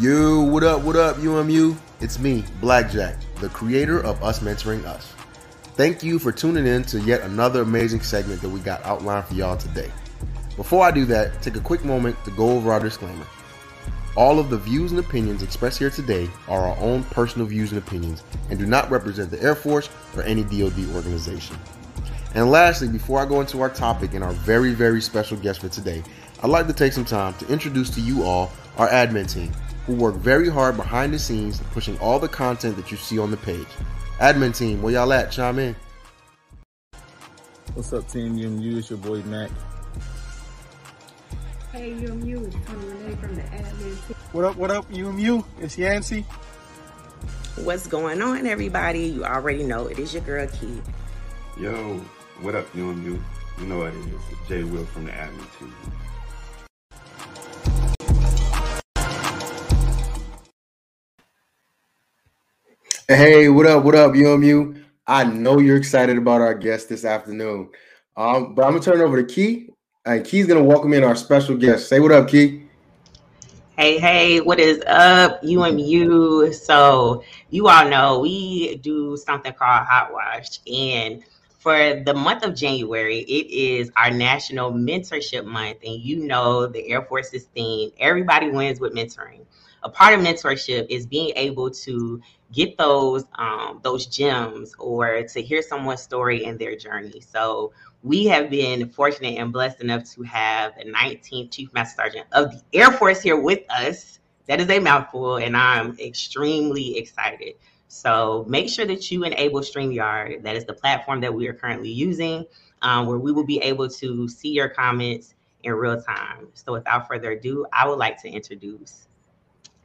Yo, what up, what up, UMU? It's me, Blackjack, the creator of Us Mentoring Us. Thank you for tuning in to yet another amazing segment that we got outlined for y'all today. Before I do that, take a quick moment to go over our disclaimer. All of the views and opinions expressed here today are our own personal views and opinions and do not represent the Air Force or any DoD organization. And lastly, before I go into our topic and our very, very special guest for today, I'd like to take some time to introduce to you all our admin team, who work very hard behind the scenes pushing all the content that you see on the page. Admin team, where y'all at? Chime in. What's up, Team UMU? It's your boy Mac. Hey UMU, it's Tony Renee from the admin team. What up, what up, UMU? It's Yancy. What's going on, everybody? You already know it is your girl Key. Yo, what up, UMU? You know what it is. It's Jay Will from the admin team. Hey, what up? What up, UMU? I know you're excited about our guest this afternoon. Um, but I'm gonna turn it over to Key. And Key's gonna welcome in our special guest. Say what up, Key. Hey, hey, what is up, UMU? So, you all know we do something called Hot Wash. And for the month of January, it is our National Mentorship Month. And you know the Air Force's theme everybody wins with mentoring. A part of mentorship is being able to get those um, those gems or to hear someone's story and their journey. So we have been fortunate and blessed enough to have the 19th Chief Master Sergeant of the Air Force here with us. That is a mouthful, and I'm extremely excited. So make sure that you enable StreamYard. That is the platform that we are currently using, um, where we will be able to see your comments in real time. So without further ado, I would like to introduce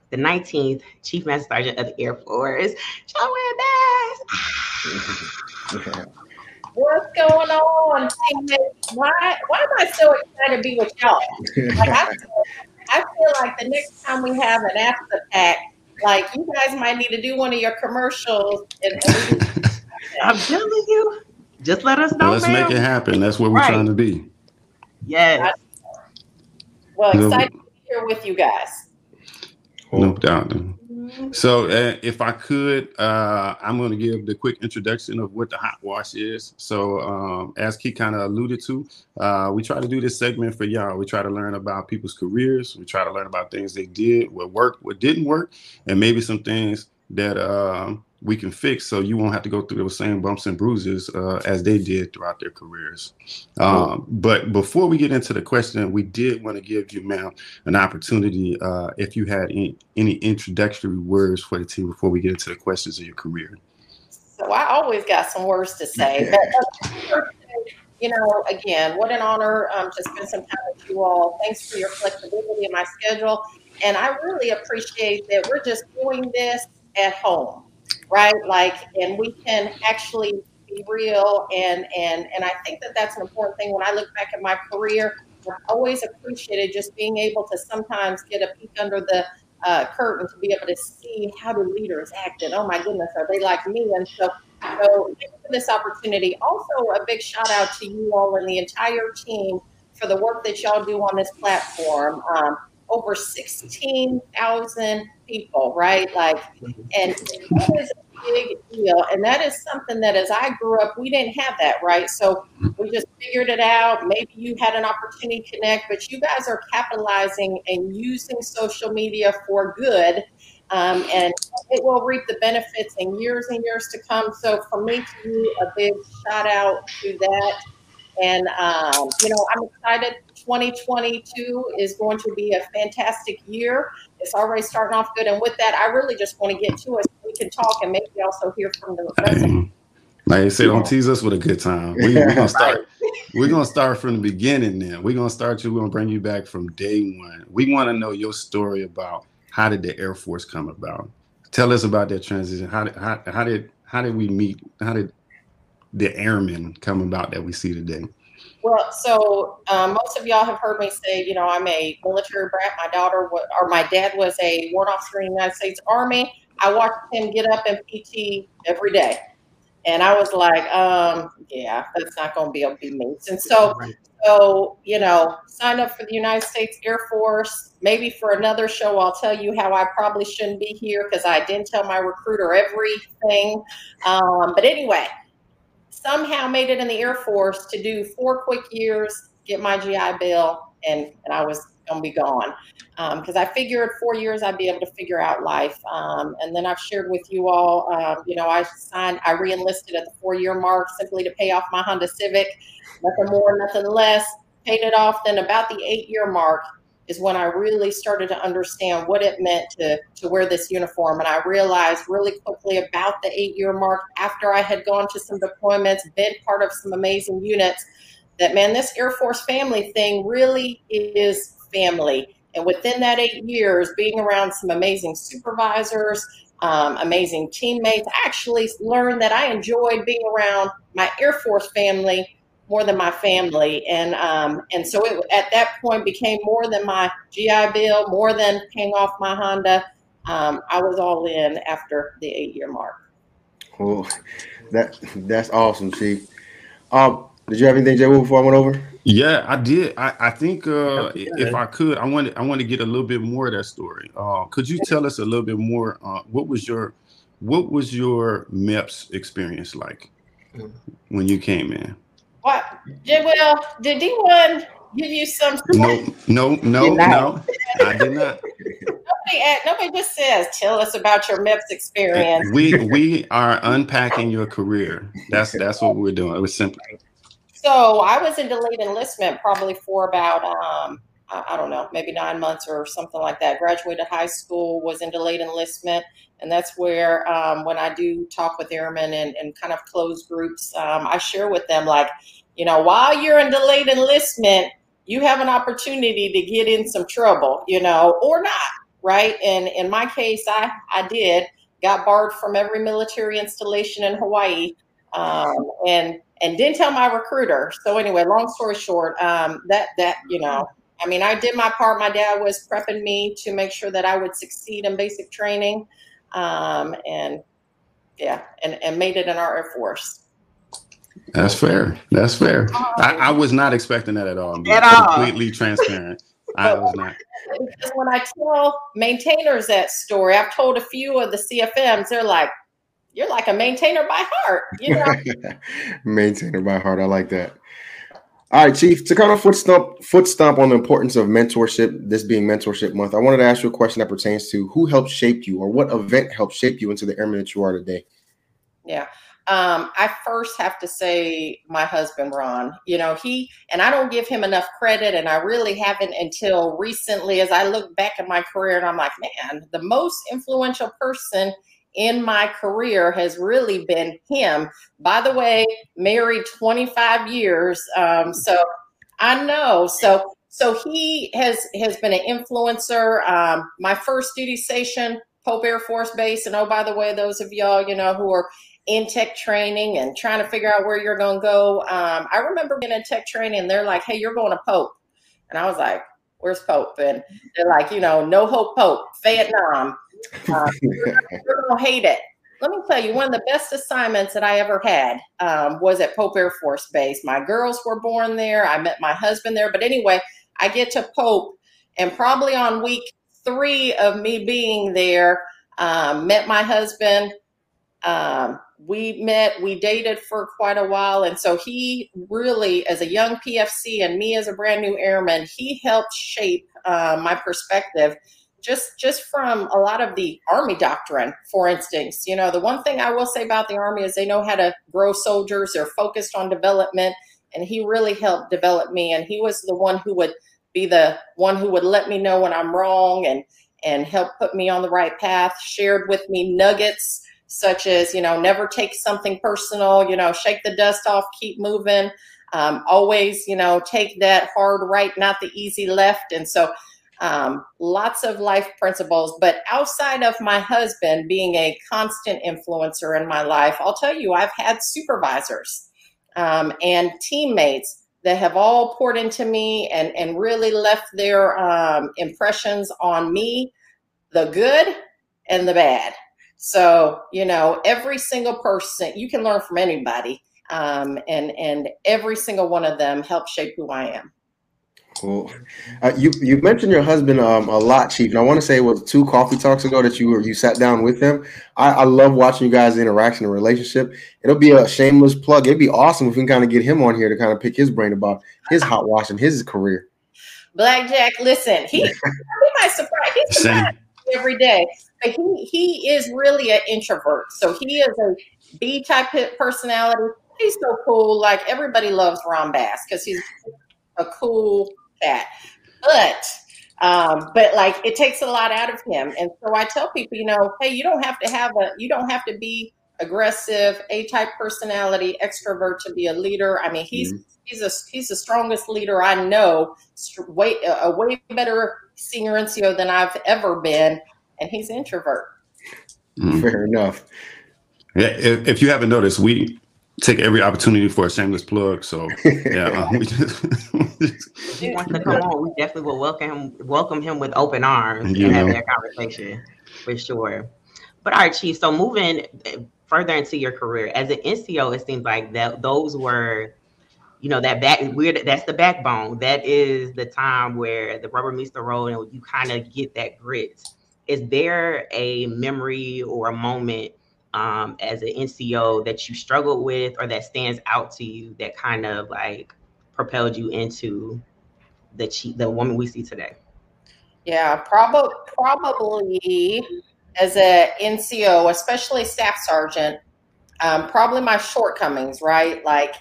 the 19th Chief Master Sergeant of the Air Force, JoAnne Bass. What's going on, teammates? Why, why am I so excited to be with y'all? Like, I, feel, I feel like the next time we have an after pack, like you guys might need to do one of your commercials. And, and I'm telling you, just let us know. Well, let's ma'am. make it happen. That's what we're Right. trying to be. Yes. well, No. excited to be here with you guys. No doubt. So, uh, if I could, uh, I'm going to give the quick introduction of what the hot wash is. So, um, as Key kind of alluded to, uh, we try to do this segment for y'all. We try to learn about people's careers. We try to learn about things they did, what worked, what didn't work, and maybe some things that um we can fix so you won't have to go through those same bumps and bruises uh, as they did throughout their careers. Um, but before we get into the question, we did want to give you, ma'am, an opportunity uh, if you had any, any introductory words for the team before we get into the questions of your career. So I always got some words to say. But, uh, you know, again, what an honor um, to spend some time with you all. Thanks for your flexibility in my schedule. And I really appreciate that we're just doing this at home, right? Like, and we can actually be real. And, and, and I think that that's an important thing. When I look back at my career, I've always appreciated just being able to sometimes get a peek under the uh, curtain to be able to see how do leaders act. And oh my goodness, are they like me? And so so for this opportunity. Also, a big shout out to you all and the entire team for the work that y'all do on this platform. Um, over 16,000 people, right? Like, and that is a big deal. And that is something that as I grew up, we didn't have that, right? So we just figured it out. Maybe you had an opportunity to connect, but you guys are capitalizing and using social media for good um, and it will reap the benefits in years and years to come. So for me to you, a big shout out to that. And um, you know, I'm excited. 2022 is going to be a fantastic year. It's already starting off good. And with that, I really just want to get to it so we can talk and maybe also hear from the rest of like I said, don't tease us with a good time. We, we're gonna start. We're gonna start from the beginning. Then we're gonna start you. We're gonna bring you back from day one. We want to know your story about how did the Air Force come about. Tell us about that transition. How did how, how did how did we meet? How did the airmen come about that we see today? Well, so um, most of y'all have heard me say, you know, I'm a military brat. My daughter, wa- or my dad, was a warrant officer in the United States Army. I watched him get up in PT every day, and I was like, um, yeah, that's not going to be able to be me. And so, so, you know, sign up for the United States Air Force. Maybe for another show, I'll tell you how I probably shouldn't be here because I didn't tell my recruiter everything. Um, but anyway, somehow made it in the Air Force to do four quick years, get my GI Bill, and, and I was going to be gone. Because um, I figured four years I'd be able to figure out life. Um, and then I've shared with you all, um, you know, I signed, I re enlisted at the four year mark simply to pay off my Honda Civic nothing more, nothing less. Paid it off. Then about the eight year mark is when I really started to understand what it meant to to wear this uniform, and I realized really quickly about the eight year mark after I had gone to some deployments, been part of some amazing units. That man, this Air Force family thing really is family. And within that eight years, being around some amazing supervisors, um, amazing teammates, I actually learned that I enjoyed being around my Air Force family more than my family, and um, and so it at that point became more than my GI Bill, more than paying off my Honda. Um, I was all in after the eight year mark. Oh, that that's awesome, Chief. Um, did you have anything, Jay, before I went over? Yeah, I did. I, I think uh, if I could, I wanted I want to get a little bit more of that story. Uh, could you tell us a little bit more? Uh, what was your what was your MEPS experience like when you came in? What, Well, did anyone give you some? No, no, no, no. I did not. Nobody, nobody just says, "Tell us about your MEPS experience." We we are unpacking your career. That's that's what we're doing. It was simple. So I was in delayed enlistment probably for about um, I don't know, maybe nine months or something like that. Graduated high school, was in delayed enlistment, and that's where um, when I do talk with airmen and, and kind of closed groups, um, I share with them like you know, while you're in delayed enlistment, you have an opportunity to get in some trouble, you know, or not, right? And in my case, I, I did, got barred from every military installation in Hawaii um, and and didn't tell my recruiter. So anyway, long story short, um, that that you know, I mean, I did my part. My dad was prepping me to make sure that I would succeed in basic training, um, and yeah, and and made it in our Air Force. That's fair. That's fair. I, I was not expecting that at all. At all. Completely transparent. I was not. Because when I tell maintainers that story, I've told a few of the CFMs, they're like, you're like a maintainer by heart. You know? maintainer by heart. I like that. All right, Chief, to kind of foot stomp, foot stomp on the importance of mentorship, this being mentorship month, I wanted to ask you a question that pertains to who helped shape you or what event helped shape you into the airman that you are today? Yeah. Um, I first have to say my husband Ron. You know, he and I don't give him enough credit, and I really haven't until recently. As I look back at my career, and I'm like, man, the most influential person in my career has really been him. By the way, married 25 years, um, so I know. So so he has has been an influencer. Um, my first duty station, Pope Air Force Base, and oh by the way, those of y'all you know who are in tech training and trying to figure out where you're going to go. Um, I remember being in tech training and they're like, hey, you're going to Pope. And I was like, where's Pope? And they're like, you know, no hope Pope, Vietnam. You're, you're going to hate it. Let me tell you, one of the best assignments that I ever had um, was at Pope Air Force Base. My girls were born there. I met my husband there. But anyway, I get to Pope, and probably on week three of me being there, um, met my husband. Um, we met, we dated for quite a while. And so he really, as a young PFC and me as a brand new airman, he helped shape uh, my perspective just just from a lot of the army doctrine for instance. You know the one thing i will say about the army is they know how to grow soldiers. They're focused on development. And he really helped develop me. And he was the one who would be the one who would let me know when i'm wrong and and help put me on the right path shared with me nuggets such as, you know, never take something personal, you know, shake the dust off, keep moving. Um, always, you know, take that hard right, not the easy left. And so, um, lots of life principles. But outside of my husband being a constant influencer in my life, I'll tell you, I've had supervisors um, and teammates that have all poured into me and, and really left their um, impressions on me, the good and the bad. So, you know, every single person, you can learn from anybody. Um, and and every single one of them helped shape who I am. Cool. Uh, you you mentioned your husband um, a lot, Chief, and I want to say it was two coffee talks ago that you were you sat down with him. I, I love watching you guys' interaction and relationship. It'll be a shameless plug. It'd be awesome if we can kind of get him on here to kind of pick his brain about his hot wash and his career. Blackjack, listen, he, he might surprise. He's every day, but he he is really an introvert. So he is a B type personality. He's so cool. Like everybody loves Ron Bass because he's a cool cat. But um, but like it takes a lot out of him. And so I tell people, you know, hey, you don't have to have a you don't have to be aggressive, A type personality, extrovert to be a leader. I mean, he's mm-hmm. he's a he's the strongest leader I know. Way a way better senior NCO than I've ever been, and he's introvert. Mm-hmm. Fair enough. Yeah, if, if you haven't noticed, we take every opportunity for a shameless plug. So yeah, um, we just, he wants to come on. We definitely will welcome him, welcome him with open arms you and know. have that conversation for sure. But all right, Chief. So moving further into your career as an NCO, it seems like that those were, you know, that back weird. That's the backbone. That is the time where the rubber meets the road, and you kind of get that grit. Is there a memory or a moment? um, as an NCO that you struggled with or that stands out to you that kind of like propelled you into the the woman we see today? Yeah, probably probably as a NCO, especially staff sergeant, um, probably my shortcomings, right? Like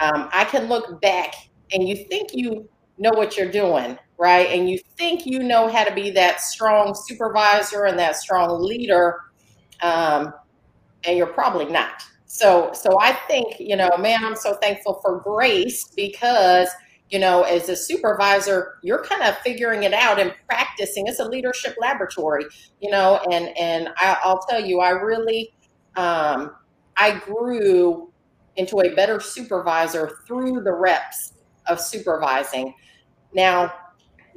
um, I can look back and you think you know what you're doing, right? And you think you know how to be that strong supervisor and that strong leader. Um, and you're probably not. So, so I think, you know, man, I'm so thankful for grace because, you know, as a supervisor, you're kind of figuring it out and practicing. It's a leadership laboratory, you know, and and I, will tell you, I really, um, I grew into a better supervisor through the reps of supervising. Now,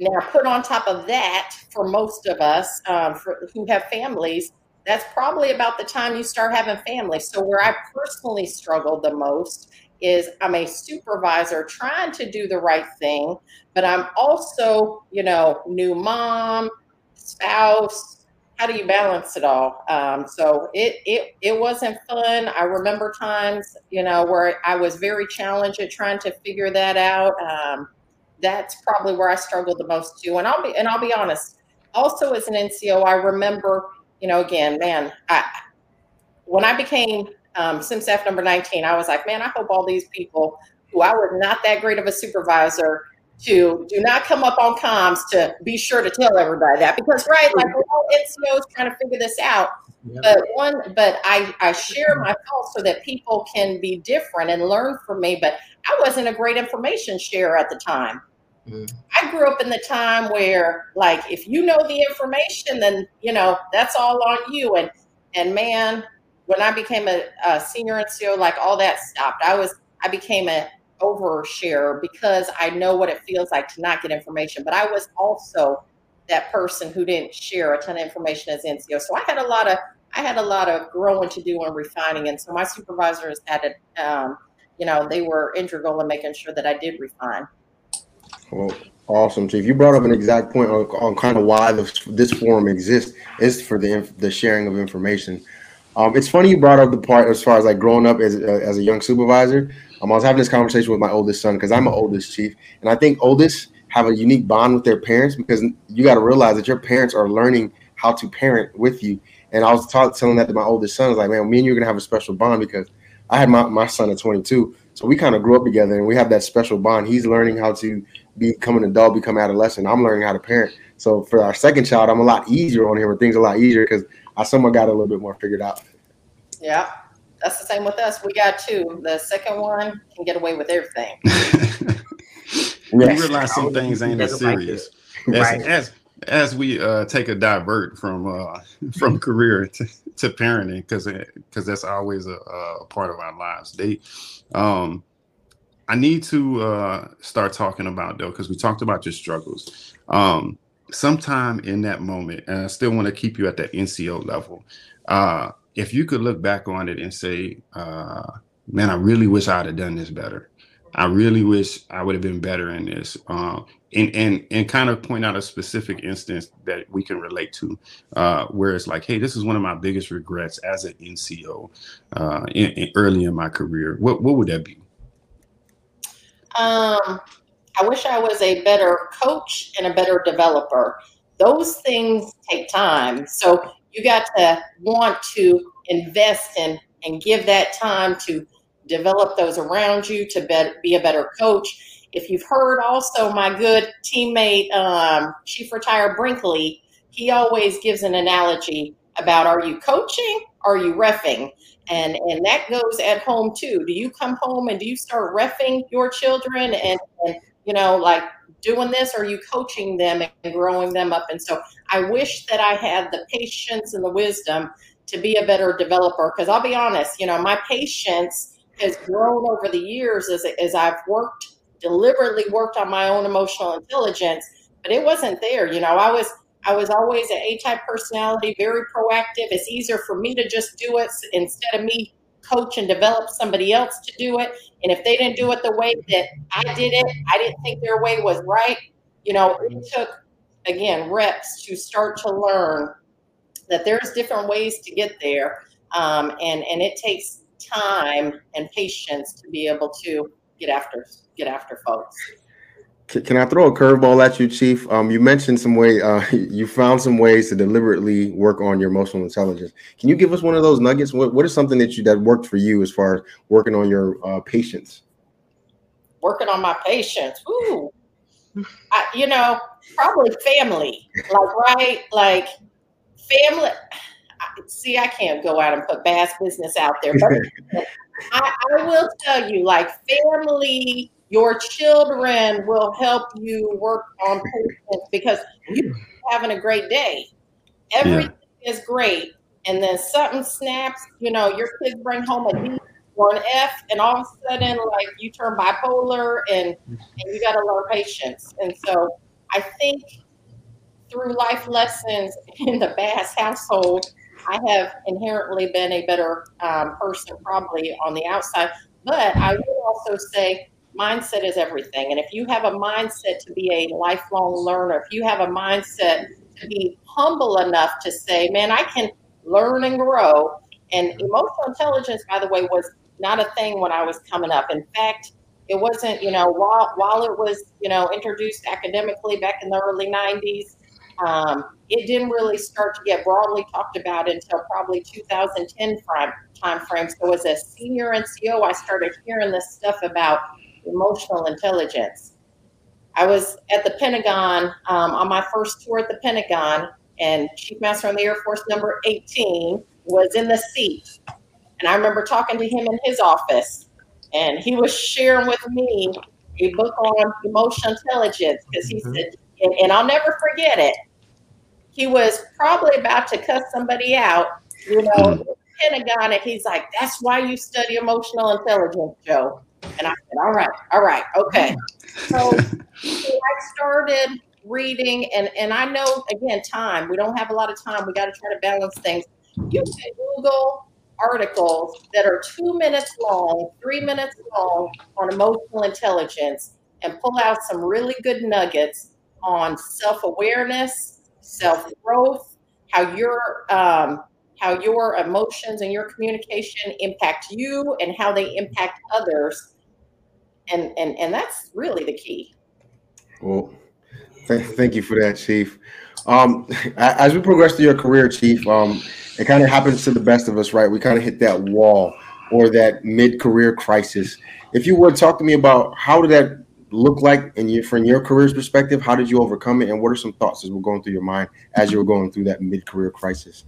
now put on top of that, for most of us um, for, who have families, that's probably about the time you start having family. So, where I personally struggled the most is I'm a supervisor trying to do the right thing, but I'm also, you know, new mom, spouse. How do you balance it all? Um, so it it it wasn't fun. I remember times, you know, where I was very challenged at trying to figure that out. Um, that's probably where I struggled the most too. And I'll be and I'll be honest. Also, as an NCO, I remember you know, again, man, I, when I became um, CMSAF number 19, I was like, man, I hope all these people who I was not that great of a supervisor to do not come up on comms to be sure to tell everybody that because right, like we're all NCOs trying to figure this out. Yep. But one, but I I share my thoughts so that people can be different and learn from me. But I wasn't a great information sharer at the time. I grew up in the time where, like, if you know the information, then you know that's all on you. And and man, when I became a, a senior NCO, like all that stopped. I was I became an overshare because I know what it feels like to not get information. But I was also that person who didn't share a ton of information as NCO. So I had a lot of I had a lot of growing to do and refining. And so my supervisors had to, um, you know, they were integral in making sure that I did refine. Well, awesome, Chief. You brought up an exact point on, on kind of why this, this forum exists is for the the sharing of information. Um, it's funny you brought up the part as far as like growing up as, uh, as a young supervisor. Um, I was having this conversation with my oldest son because I'm an oldest chief, and I think oldest have a unique bond with their parents because you got to realize that your parents are learning how to parent with you. And I was telling that to my oldest son, I was like, man, me and you are gonna have a special bond because I had my, my son at 22, so we kind of grew up together and we have that special bond. He's learning how to become an adult, become adolescent. I'm learning how to parent. So for our second child, I'm a lot easier on him, or things a lot easier because I somewhat got a little bit more figured out. Yeah, that's the same with us. We got two. The second one can get away with everything. we realize some things ain't as serious. As, right. as as we uh, take a divert from uh, from career to, to parenting, because because that's always a, a, part of our lives. They um, I need to uh, start talking about though, because we talked about your struggles. Um, sometime in that moment, and I still want to keep you at that NCO level. Uh, if you could look back on it and say, uh, man, I really wish I'd have done this better. I really wish I would have been better in this. Um, and and and kind of point out a specific instance that we can relate to, uh, where it's like, hey, this is one of my biggest regrets as an NCO uh, in, in early in my career. What what would that be? Um, I wish I was a better coach and a better developer. Those things take time, so you got to want to invest in and give that time to develop those around you to be, a better coach. If you've heard also my good teammate, um, Chief Retired Brinkley, he always gives an analogy about are you coaching? Are you refing? And, and that goes at home too. Do you come home and do you start refing your children and, and you know, like doing this? Are you coaching them and growing them up? And so I wish that I had the patience and the wisdom to be a better developer. Because I'll be honest, you know, my patience has grown over the years as, as I've worked, deliberately worked on my own emotional intelligence, but it wasn't there. You know, I was, I was always an A-type personality, very proactive. It's easier for me to just do it instead of me coach and develop somebody else to do it. And if they didn't do it the way that I did it, I didn't think their way was right. You know, it took again reps to start to learn that there's different ways to get there, um, and and it takes time and patience to be able to get after get after folks. Can I throw a curveball at you, Chief? Um, you mentioned some way uh, you found some ways to deliberately work on your emotional intelligence. Can you give us one of those nuggets? What, what is something that you that worked for you as far as working on your uh, patience? Working on my patience. Ooh, I, you know, probably family. Like right, like family see, I can't go out and put Bass business out there, but I, I will tell you, like family, your children will help you work on patience because you're having a great day. Everything yeah. is great. And then something snaps, you know, your kids bring home a D or an F, and all of a sudden, like you turn bipolar and, and you got to learn patience. And so I think through life lessons in the Bass household, I have inherently been a better um, person probably on the outside. But I will also say mindset is everything. And if you have a mindset to be a lifelong learner, if you have a mindset to be humble enough to say, man, I can learn and grow. And emotional intelligence, by the way, was not a thing when I was coming up. In fact, it wasn't, you know, while, while it was, you know, introduced academically back in the early 90s, um, it didn't really start to get broadly talked about until probably 2010 time frame. So as a senior NCO, I started hearing this stuff about emotional intelligence. I was at the Pentagon um, on my first tour at the Pentagon, and Chief Master on the Air Force number 18 was in the seat. And I remember talking to him in his office, and he was sharing with me a book on emotional intelligence because he mm-hmm. said, and, and I'll never forget it he was probably about to cuss somebody out, you know, mm. Pentagon, and he's like, "That's why you study emotional intelligence, Joe." And I said, "All right, all right, okay." So, I started reading, and and I know again, time. We don't have a lot of time. We got to try to balance things. You can Google articles that are two minutes long, three minutes long on emotional intelligence, and pull out some really good nuggets on self awareness self growth, how your um, how your emotions and your communication impact you, and how they impact others, and and and that's really the key. Well, th- thank you for that, Chief. Um, as we progress through your career, Chief, um, it kind of happens to the best of us, right? We kind of hit that wall or that mid-career crisis. If you would talk to me about how did that look like in your from your career's perspective? How did you overcome it, and what are some thoughts as we're going through your mind as you were going through that mid-career crisis?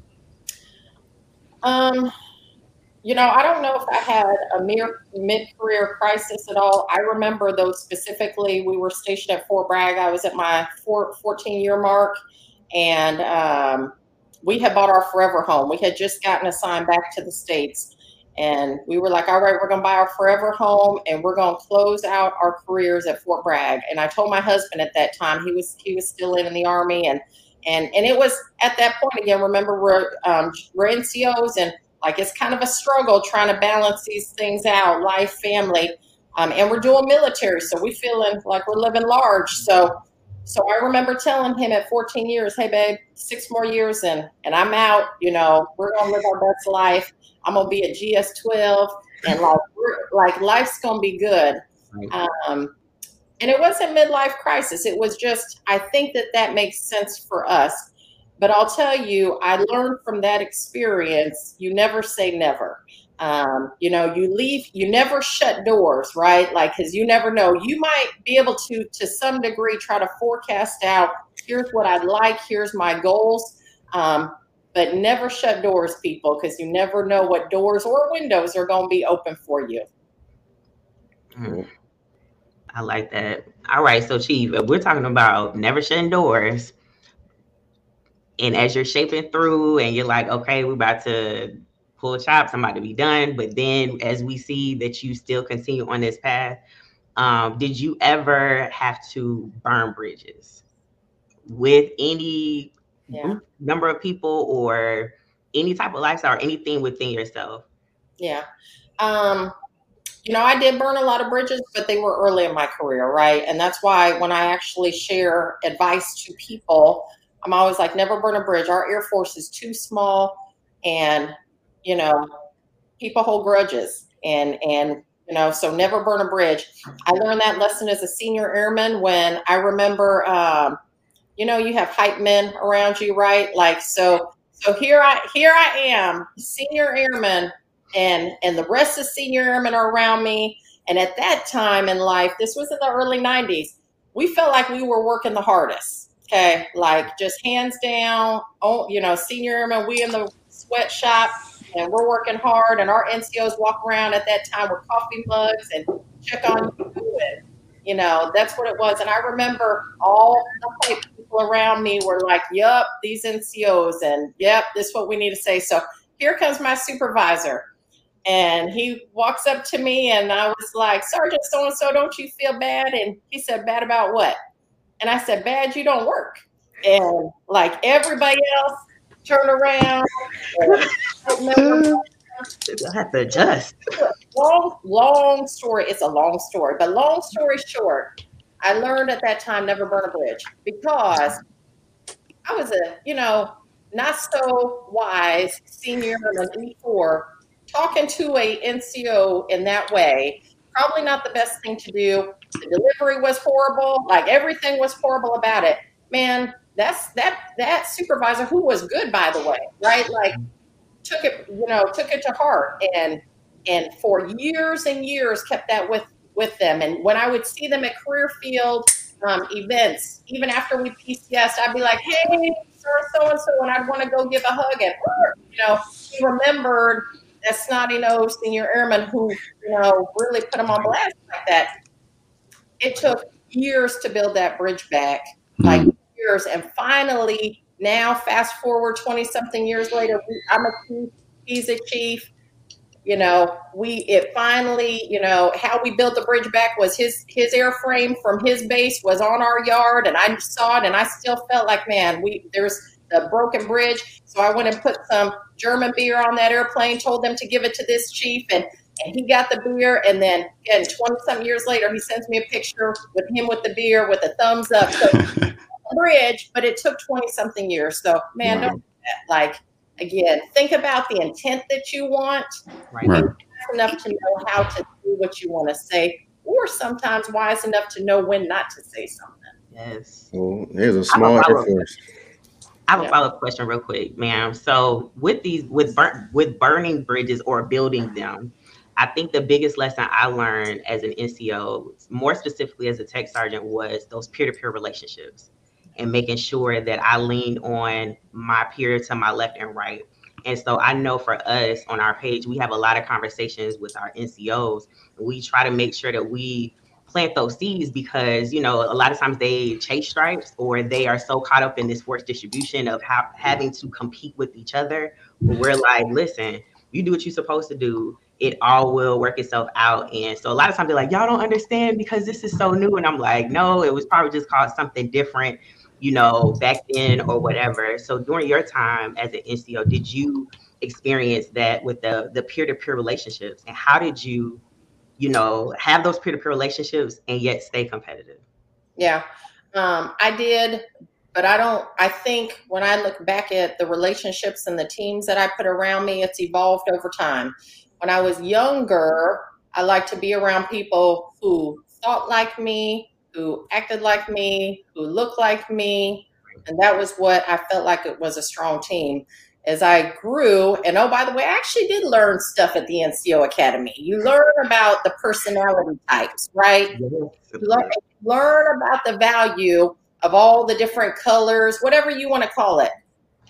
Um, you know, I don't know if I had a mere mid-career crisis at all. I remember though specifically, we were stationed at Fort Bragg. I was at my 14-year mark, and um, we had bought our forever home. We had just gotten assigned back to the states and we were like, all right, we're to buy our forever home and we're to close out our careers at Fort Bragg. And I told my husband at that time, he was, he was still in, in the army. And, and, and it was at that point again, remember we're, um, we're NCOs and like it's kind of a struggle trying to balance these things out, life, family, um, and we're doing military, so we feeling like we're living large. So, so I remember telling him at 14 years, "Hey, babe, six more years and and I'm out. You know, we're gonna live our best life. I'm gonna be at GS 12, and like like life's gonna be good." Um, and it wasn't midlife crisis. It was just I think that that makes sense for us. But I'll tell you, I learned from that experience. You never say never. Um, you know, you leave, you never shut doors, right? Like, because you never know. You might be able to, to some degree, try to forecast out. Here's what I'd like. Here's my goals. Um, but never shut doors, people, because you never know what doors or windows are going to be open for you. Mm. I like that. All right, so Chief, we're talking about never shutting doors, and as you're shaping through, and you're like, okay, we're about to pull chops, I'm about to be done. But then, as we see that you still continue on this path, um, did you ever have to burn bridges with any yeah. number of people or any type of lifestyle or anything within yourself? Yeah. Um, you know, I did burn a lot of bridges, but they were early in my career, right? And that's why when I actually share advice to people, I'm always like, never burn a bridge. Our Air Force is too small, and you know, people hold grudges, and and you know, so never burn a bridge. I learned that lesson as a senior airman when I remember, um, you know, you have hype men around you, right? Like so. So here I here I am, senior airman and and the rest of senior airmen are around me. And at that time in life, this was in the early 90s, we felt like we were working the hardest. Okay, like just hands down, oh, you know, senior airmen, we in the sweatshop and we're working hard, and our NCOs walk around at that time with coffee mugs and check on you. And, you know, that's what it was. And I remember all the people around me were like, yep, these NCOs, and yep, this is what we need to say. So here comes my supervisor and he walks up to me and I was like, Sergeant so and so, don't you feel bad? And he said, Bad about what? And I said, Bad, you don't work. And like everybody else turn around. I have to adjust. Long, long story. It's a long story, but long story short, I learned at that time never burn a bridge because I was a, you know, not so wise senior in an E4 talking to a NCO in that way, probably not the best thing to do. The delivery was horrible. Like everything was horrible about it. Man, that's that that supervisor who was good by the way, right? Like took it, you know, took it to heart and and for years and years kept that with with them. And when I would see them at career field um, events, even after we PCS, I'd be like, "Hey, sir, so and so," and I'd want to go give a hug. And you know, he remembered that snotty nosed senior airman who, you know, really put him on blast like that. It took years to build that bridge back, mm-hmm. like years. And finally, now, fast forward 20 something years later, I'm a chief, he's a chief. You know, we it finally, you know, how we built the bridge back was his his airframe from his base was on our yard, and I saw it, and I still felt like, man, we there's the broken bridge. So I went and put some German beer on that airplane, told them to give it to this chief, and, and he got the beer. And then, again, 20 some years later, he sends me a picture with him with the beer with a thumbs up. So, bridge, but it took 20 something years. So, man, wow. don't like, again, think about the intent that you want. Right. right. Enough to know how to do what you want to say, or sometimes wise enough to know when not to say something. Yes. Oh, well, here's a small Air Force. I have a follow up question, real quick, ma'am. So, with these, with burn, with burning bridges or building them, I think the biggest lesson I learned as an NCO, more specifically as a tech sergeant, was those peer to peer relationships and making sure that I leaned on my peer to my left and right. And so I know for us on our page, we have a lot of conversations with our NCOs. We try to make sure that we plant those seeds because you know a lot of times they chase stripes or they are so caught up in this force distribution of having to compete with each other. We're like listen you do what you're supposed to do. It all will work itself out. And so a lot of times they're like y'all don't understand because this is so new. And i'm like no it was probably just called something different you know, back then or whatever. So during your time as an NCO, did you experience that with the the peer to peer relationships, and how did you, you know, have those peer to peer relationships and yet stay competitive? Yeah, um, I did, but I don't. I think when I look back at the relationships and the teams that I put around me, it's evolved over time. When I was younger, I like to be around people who thought like me, who acted like me, who looked like me. And that was what I felt like it was a strong team. As I grew, and oh, by the way, I actually did learn stuff at the NCO Academy. You learn about the personality types, right? You learn, learn about the value of all the different colors, whatever you want to call it.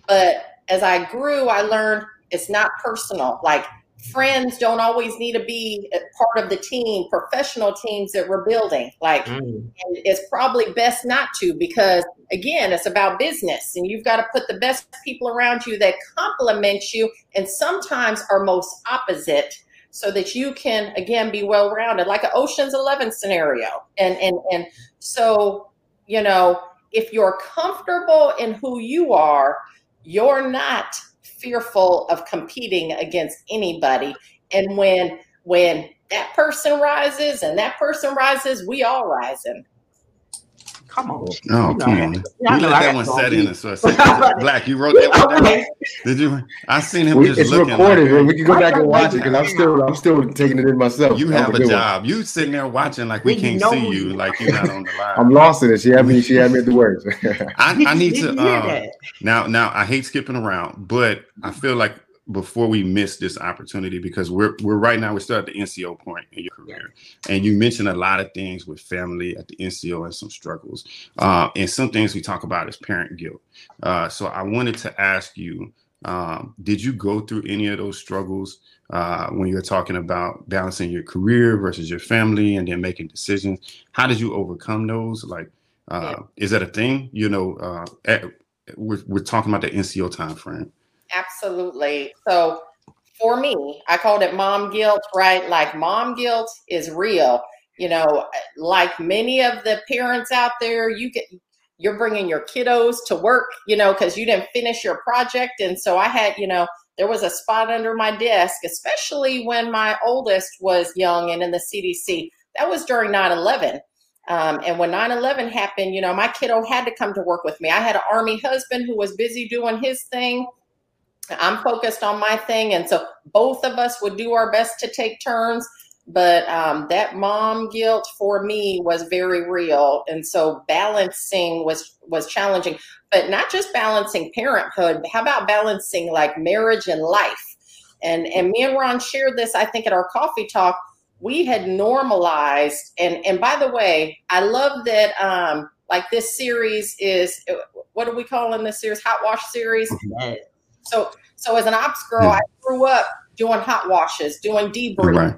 But as I grew, I learned it's not personal. Like friends don't always need to be part of the team, professional teams that we're building. Like, mm. it's probably best not to because, again, it's about business and you've got to put the best people around you that complement you and sometimes are most opposite so that you can, again, be well rounded, like an Ocean's 11 scenario. And, and, and so, you know, if you're comfortable in who you are, you're not fearful of competing against anybody. And when when that person rises and that person rises, we all rising. Come on. Oh, come on. You let that one set in. So Black, you wrote that one down. Did you? I seen him we, just it's looking. recorded. Like, we can go back and watch it because I'm still, I'm still taking it in myself. You have a job. One. You sitting there watching like we can't see you, like you're not on the line. I'm lost in it. She had me. She had me at the words. I, I need to. Uh, now, now I hate skipping around, but I feel like before we miss this opportunity because we're we're right now we're still at the NCO point in your career, and you mentioned a lot of things with family at the NCO and some struggles, uh, and some things we talk about is parent guilt. Uh, so I wanted to ask you, um, did you go through any of those struggles uh, when you're talking about balancing your career versus your family and then making decisions? How did you overcome those? Like, uh, yeah. is that a thing? You know, uh, at, we're, we're talking about the NCO time frame. Absolutely. So for me, I called it mom guilt, right? Like mom guilt is real. You know, like many of the parents out there, you get you're bringing your kiddos to work, you know, because you didn't finish your project. And so I had, you know, there was a spot under my desk, especially when my oldest was young and in the CDC. That was during 9 11. Um, and when 9 11 happened, you know, my kiddo had to come to work with me. I had an Army husband who was busy doing his thing. I'm focused on my thing. And so both of us would do our best to take turns. But um, that mom guilt for me was very real. And so balancing was was challenging, but not just balancing parenthood. How about balancing like marriage and life? And and me and Ron shared this, I think, at our coffee talk. We had normalized, and and by the way, I love that um, like this series is what are we calling this series? Hot Wash series. So, so as an ops girl, I grew up doing hot washes, doing debrief. Right.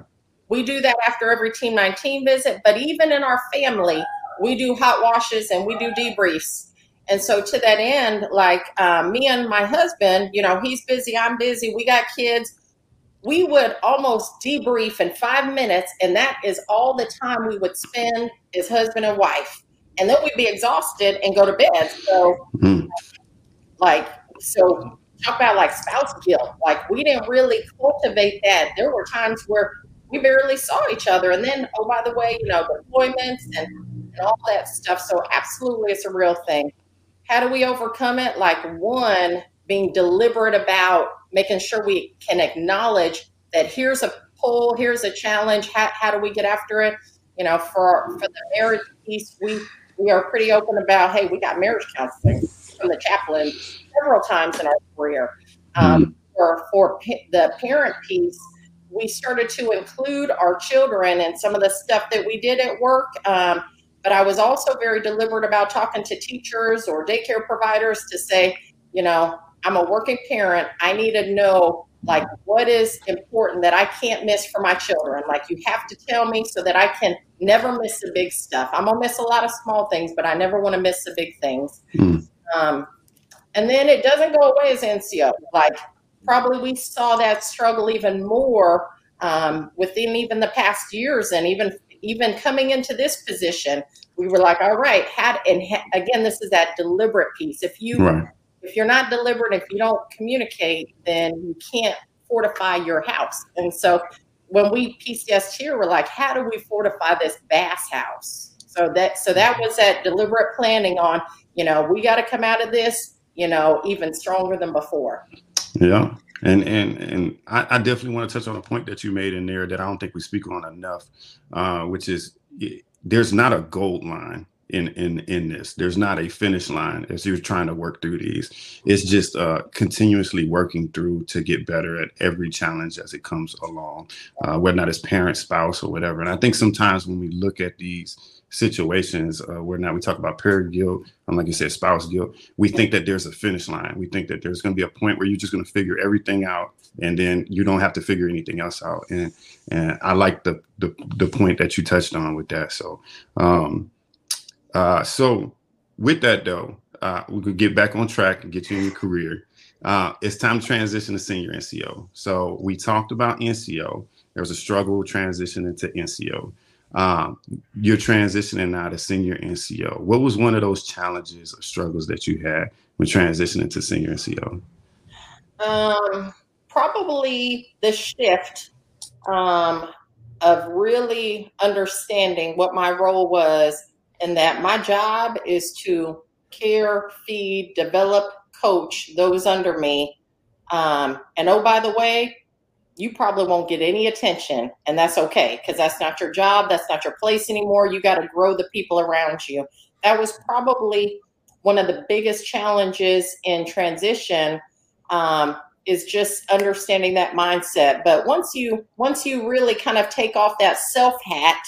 We do that after every Team 19 visit, but even in our family, we do hot washes and we do debriefs. And so to that end, like um, me and my husband, you know, he's busy, I'm busy, we got kids. We would almost debrief in five minutes, and that is all the time we would spend as husband and wife. And then we'd be exhausted and go to bed. So, mm-hmm. like, so talk about like spouse guilt. Like we didn't really cultivate that. There were times where we barely saw each other. And then, oh, by the way, you know, deployments and, and all that stuff. So absolutely it's a real thing. How do we overcome it? Like one, being deliberate about making sure we can acknowledge that here's a pull, here's a challenge. How, how do we get after it? You know, for for the marriage piece, we we are pretty open about, hey, we got marriage counseling from the chaplain several times in our career. Um, mm-hmm. for, for the parent piece, we started to include our children and some of the stuff that we did at work. Um, but I was also very deliberate about talking to teachers or daycare providers to say, you know, I'm a working parent. I need to know like what is important that I can't miss for my children. Like you have to tell me so that I can never miss the big stuff. I'm gonna miss a lot of small things, but I never want to miss the big things. Mm. Um, and then it doesn't go away as NCO. Like probably we saw that struggle even more um, within even the past years, and even even coming into this position. we were like, all right, had and ha, again, this is that deliberate piece. If you, Right. if you're not deliberate, if you don't communicate, then you can't fortify your house. And so when we PCS here, we're like, how do we fortify this Bass house? So that, so that was that deliberate planning on, you know, we got to come out of this, you know, even stronger than before. Yeah. And and and I, I definitely want to touch on a point that you made in there that I don't think we speak on enough, uh, which is there's not a gold line in in in this. There's not a finish line as you're trying to work through these. It's just uh, continuously working through to get better at every challenge as it comes along, uh, whether or not it's parent, spouse, or whatever. And I think sometimes when we look at these situations uh, where now we talk about parent guilt, and like you said, spouse guilt, we think that there's a finish line. We think that there's going to be a point where you're just going to figure everything out, and then you don't have to figure anything else out. And and I like the the, the point that you touched on with that. So, um, uh, so with that though, uh, we could get back on track and get you in your career. Uh, it's time to transition to senior NCO. So we talked about NCO. There was a struggle transition into NCO. Um, you're transitioning now to senior NCO. What was one of those challenges or struggles that you had when transitioning to senior NCO? Um, probably the shift um, of really understanding what my role was, and that my job is to care, feed, develop, coach those under me. Um, and oh, by the way, you probably won't get any attention, and that's okay because that's not your job, that's not your place anymore. You got to grow the people around you. That was probably one of the biggest challenges in transition. Um, is just understanding that mindset. But once you once you really kind of take off that self hat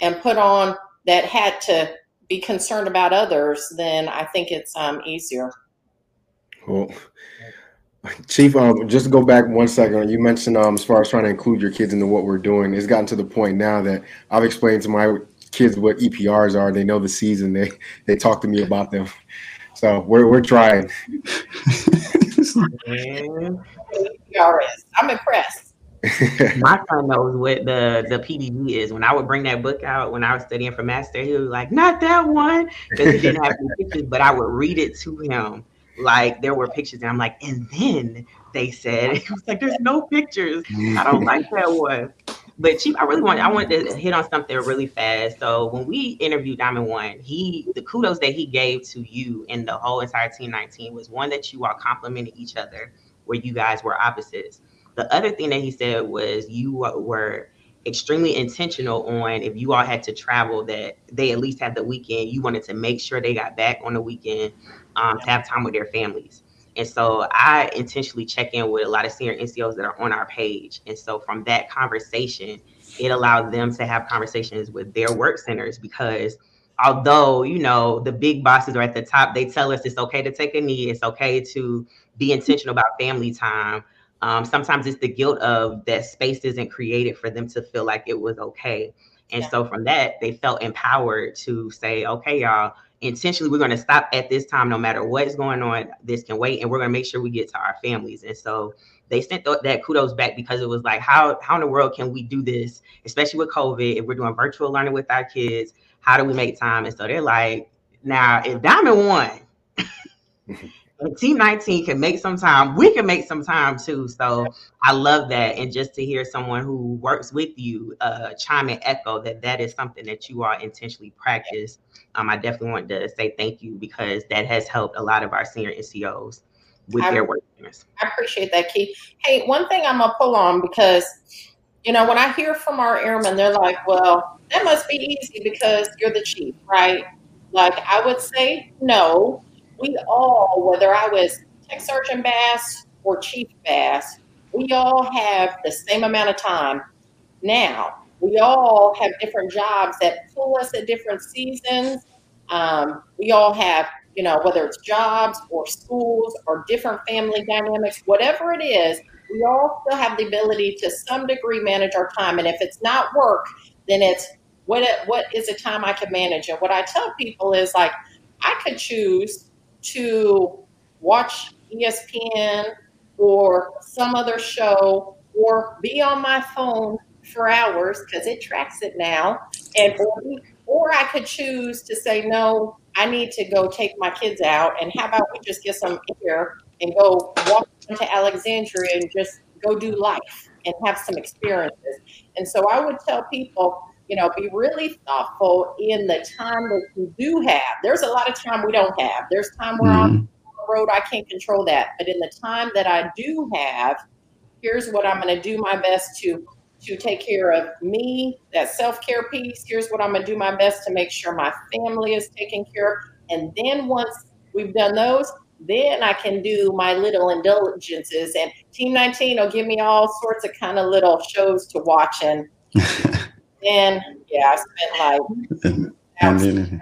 and put on that hat to be concerned about others, then I think it's um, easier. Well, Chief, um, just to go back one second, you mentioned um, as far as trying to include your kids into what we're doing, it's gotten to the point now that I've explained to my kids what EPRs are. They know the season. They they talk to me about them. So we're we're trying. PRS. I'm impressed. My son knows what the the PDG is. When I would bring that book out when I was studying for master, he was like, "Not that one," because he didn't have any pictures. But I would read it to him like there were pictures, and I'm like, and then they said, it was like, "There's no pictures. I don't like that one." But Chief, I really want I wanted to hit on something really fast. So when we interviewed Diamond One, he the kudos that he gave to you and the whole entire team 19 was one that you all complimented each other, where you guys were opposites. The other thing that he said was you were extremely intentional on if you all had to travel that they at least had the weekend. You wanted to make sure they got back on the weekend um, to have time with their families. And so I intentionally check in with a lot of senior NCOs that are on our page. And so from that conversation, it allowed them to have conversations with their work centers because although, you know, the big bosses are at the top, they tell us it's okay to take a knee, it's okay to be intentional about family time. Um, sometimes it's the guilt of that space isn't created for them to feel like it was okay. And Yeah. so from that, they felt empowered to say, okay, y'all, intentionally, we're going to stop at this time, no matter what's going on. This can wait, and we're going to make sure we get to our families. And so they sent th- that kudos back because it was like, how how in the world can we do this, especially with COVID? If we're doing virtual learning with our kids, how do we make time? And so they're like, now if Diamond One. And Team 19 can make some time. We can make some time too. So I love that. And just to hear someone who works with you uh, chime and echo that that is something that you all intentionally practice. Um, I definitely want to say thank you because that has helped a lot of our senior NCOs with I- their work. I appreciate that, Keith. Hey, one thing I'm gonna pull on because, you know, when I hear from our airmen, they're like, "Well, that must be easy because you're the chief, right?" Like I would say, no. We all, whether I was Tech Sergeant Bass or Chief Bass, we all have the same amount of time. Now, we all have different jobs that pull us at different seasons. Um, we all have you know, whether it's jobs or schools or different family dynamics, whatever it is, we all still have the ability to some degree manage our time. And if it's not work, then it's what what is a time I can manage. And what I tell people is like, I could choose to watch ESPN or some other show or be on my phone for hours because it tracks it now and or Or I could choose to say, no, I need to go take my kids out, and how about we just get some air and go walk into Alexandria and just go do life and have some experiences. And so I would tell people, you know, be really thoughtful in the time that you do have. There's a lot of time we don't have. There's time where mm-hmm. on the road I can't control that. But in the time that I do have, here's what I'm going to do my best to to take care of me, that self-care piece. Here's what I'm going to do my best to make sure my family is taken care of. And then once we've done those, then I can do my little indulgences. And Team 19 will give me all sorts of kind of little shows to watch. And then, yeah, I spent like. and, then,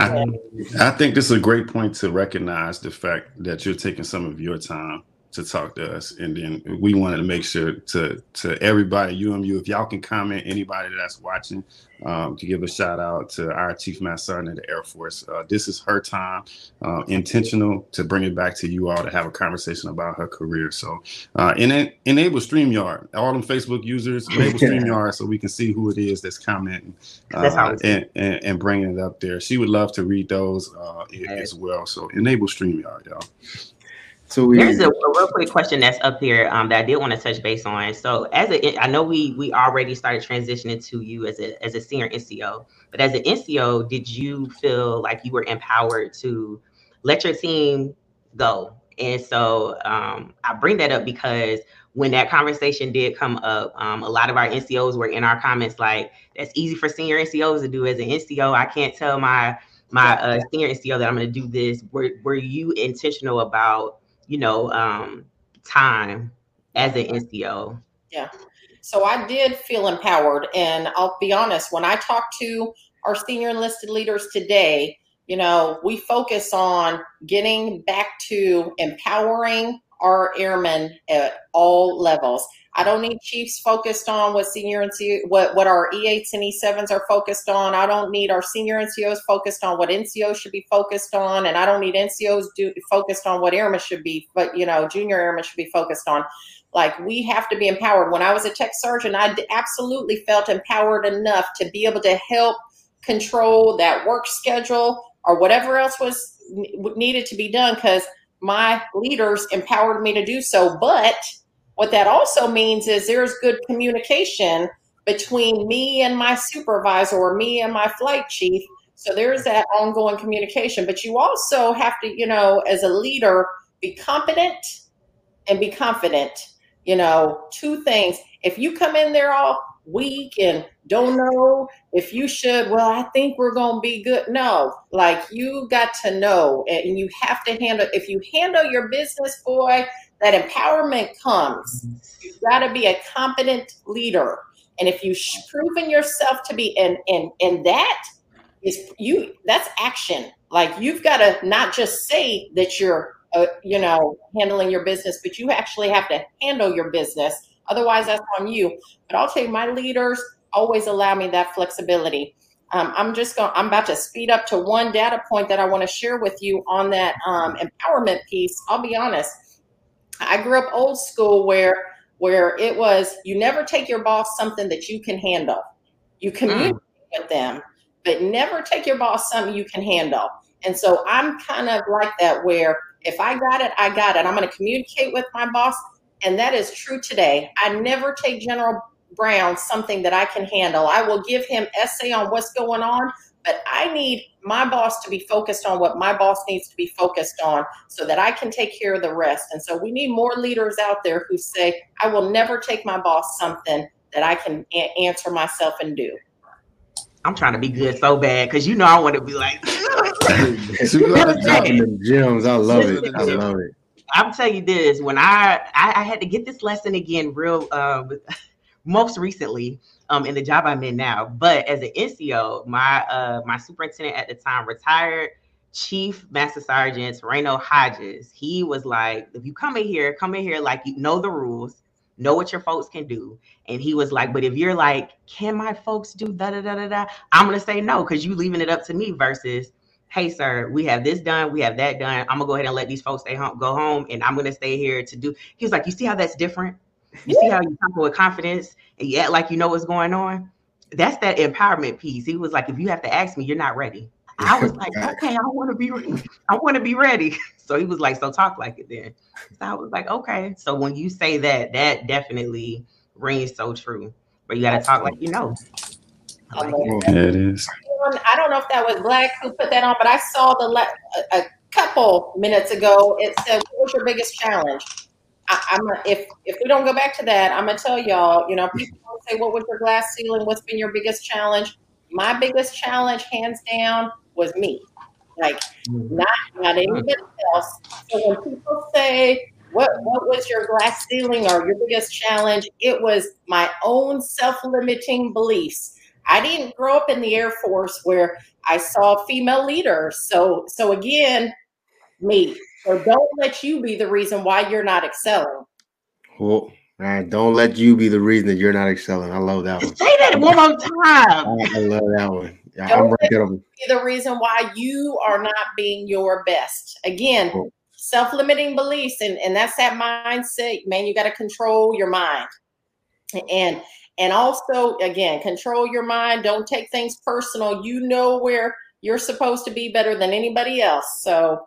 I, I think this is a great point to recognize the fact that you're taking some of your time to talk to us. And then we wanted to make sure to to everybody, UMU, if y'all can comment, anybody that's watching, um, to give a shout out to our Chief Master Sergeant of the Air Force. Uh, this is her time, uh, intentional to bring it back to you all to have a conversation about her career. So uh, en- enable StreamYard, all them Facebook users, enable StreamYard so we can see who it is that's commenting uh, and, and, and, bringing it up there. She would love to read those uh, as well. So enable StreamYard, y'all. So we, there's a, a, real quick question that's up here um, that I did want to touch base on. So as a, I know we we already started transitioning to you as a as a senior NCO, but as an NCO, did you feel like you were empowered to let your team go? And so um, I bring that up because when that conversation did come up, um, a lot of our NCOs were in our comments like, "That's easy for senior NCOs to do. As an NCO, I can't tell my my uh, senior NCO that I'm going to do this." Were were you intentional about you know, um, time as an NCO. Yeah. So I did feel empowered. And I'll be honest, when I talk to our senior enlisted leaders today, you know, we focus on getting back to empowering our airmen at all levels. I don't need chiefs focused on what senior NCO, what, what our E8s and E7s are focused on. I don't need our senior NCOs focused on what NCOs should be focused on. And I don't need NCOs do, focused on what airmen should be, but, you know, junior airmen should be focused on. Like we have to be empowered. When I was a tech sergeant, I absolutely felt empowered enough to be able to help control that work schedule or whatever else was needed to be done because my leaders empowered me to do so. But what that also means is there's good communication between me and my supervisor or me and my flight chief. So there's that ongoing communication. But you also have to, you know, as a leader, be competent and be confident. You know, two things. If you come in there all weak and don't know if you should, well, I think we're going to be good. No, like you got to know and you have to handle, if you handle your business, boy, that empowerment comes. You've got to be a competent leader. And if you've proven yourself to be, in in in that is you, that's action. Like you've got to not just say that you're, uh, you know, handling your business, but you actually have to handle your business. Otherwise, that's on you. But I'll tell you, my leaders always allow me that flexibility. Um, I'm just going. I'm about to speed up to one data point that I want to share with you on that um, empowerment piece. I'll be honest. I grew up old school where where it was you never take your boss something that you can handle. You communicate mm. with them, but never take your boss something you can handle. And so I'm kind of like that where if I got it, I got it. I'm going to communicate with my boss. And that is true today. I never take General Brown something that I can handle. I will give him SA on what's going on, but I need my boss to be focused on what my boss needs to be focused on so that I can take care of the rest. And so we need more leaders out there who say, I will never take my boss something that I can a- answer myself and do. I'm trying to be good so bad because you know I want to be like. dropping them gems. I love it. I love it. I'm telling you this: when I, I I, had to get this lesson again, real uh, most recently um, in the job I'm in now. But as an NCO, my uh, my superintendent at the time retired. Chief Master Sergeant Reno Hodges, he was like, if you come in here, come in here like you know the rules, know what your folks can do. And he was like, but if you're like, can my folks do da da da da da? I'm gonna say no because you leaving it up to me versus, hey sir, we have this done, we have that done. I'm gonna go ahead and let these folks stay home, go home, and I'm gonna stay here to do. He was like, you see how that's different? You see how you talk with confidence and you act like you know what's going on? that's that empowerment piece. He was like, if you have to ask me, you're not ready. I was like, okay, I want to be, I want to be ready. So he was like, so talk like it then. So I was like, okay. So when you say that, that definitely rings so true. But you got to talk like you know. I like it. that. It is. I don't know if that was Black who put that on, but I saw the le- a, a couple minutes ago. It said, "What was your biggest challenge?" I, I'm a, if if we don't go back to that, I'm gonna tell y'all. You know, people don't say, "What was your glass ceiling? What's been your biggest challenge?" My biggest challenge, hands down, was me. Like mm-hmm. not not anybody else. So when people say, "What what was your glass ceiling or your biggest challenge?" It was my own self-limiting beliefs. I didn't grow up in the Air Force where I saw female leaders. So so again, me. So don't let you be the reason why you're not excelling. Well, man, don't let you be the reason that you're not excelling. I love that one. Say that one more time. I I love that one. Yeah, I'm Don't right there. on- Be the reason why you are not being your best. Again, self-limiting beliefs, and, and that's that mindset, man. You got to control your mind. And and also again, control your mind. Don't take things personal. You know where you're supposed to be better than anybody else. So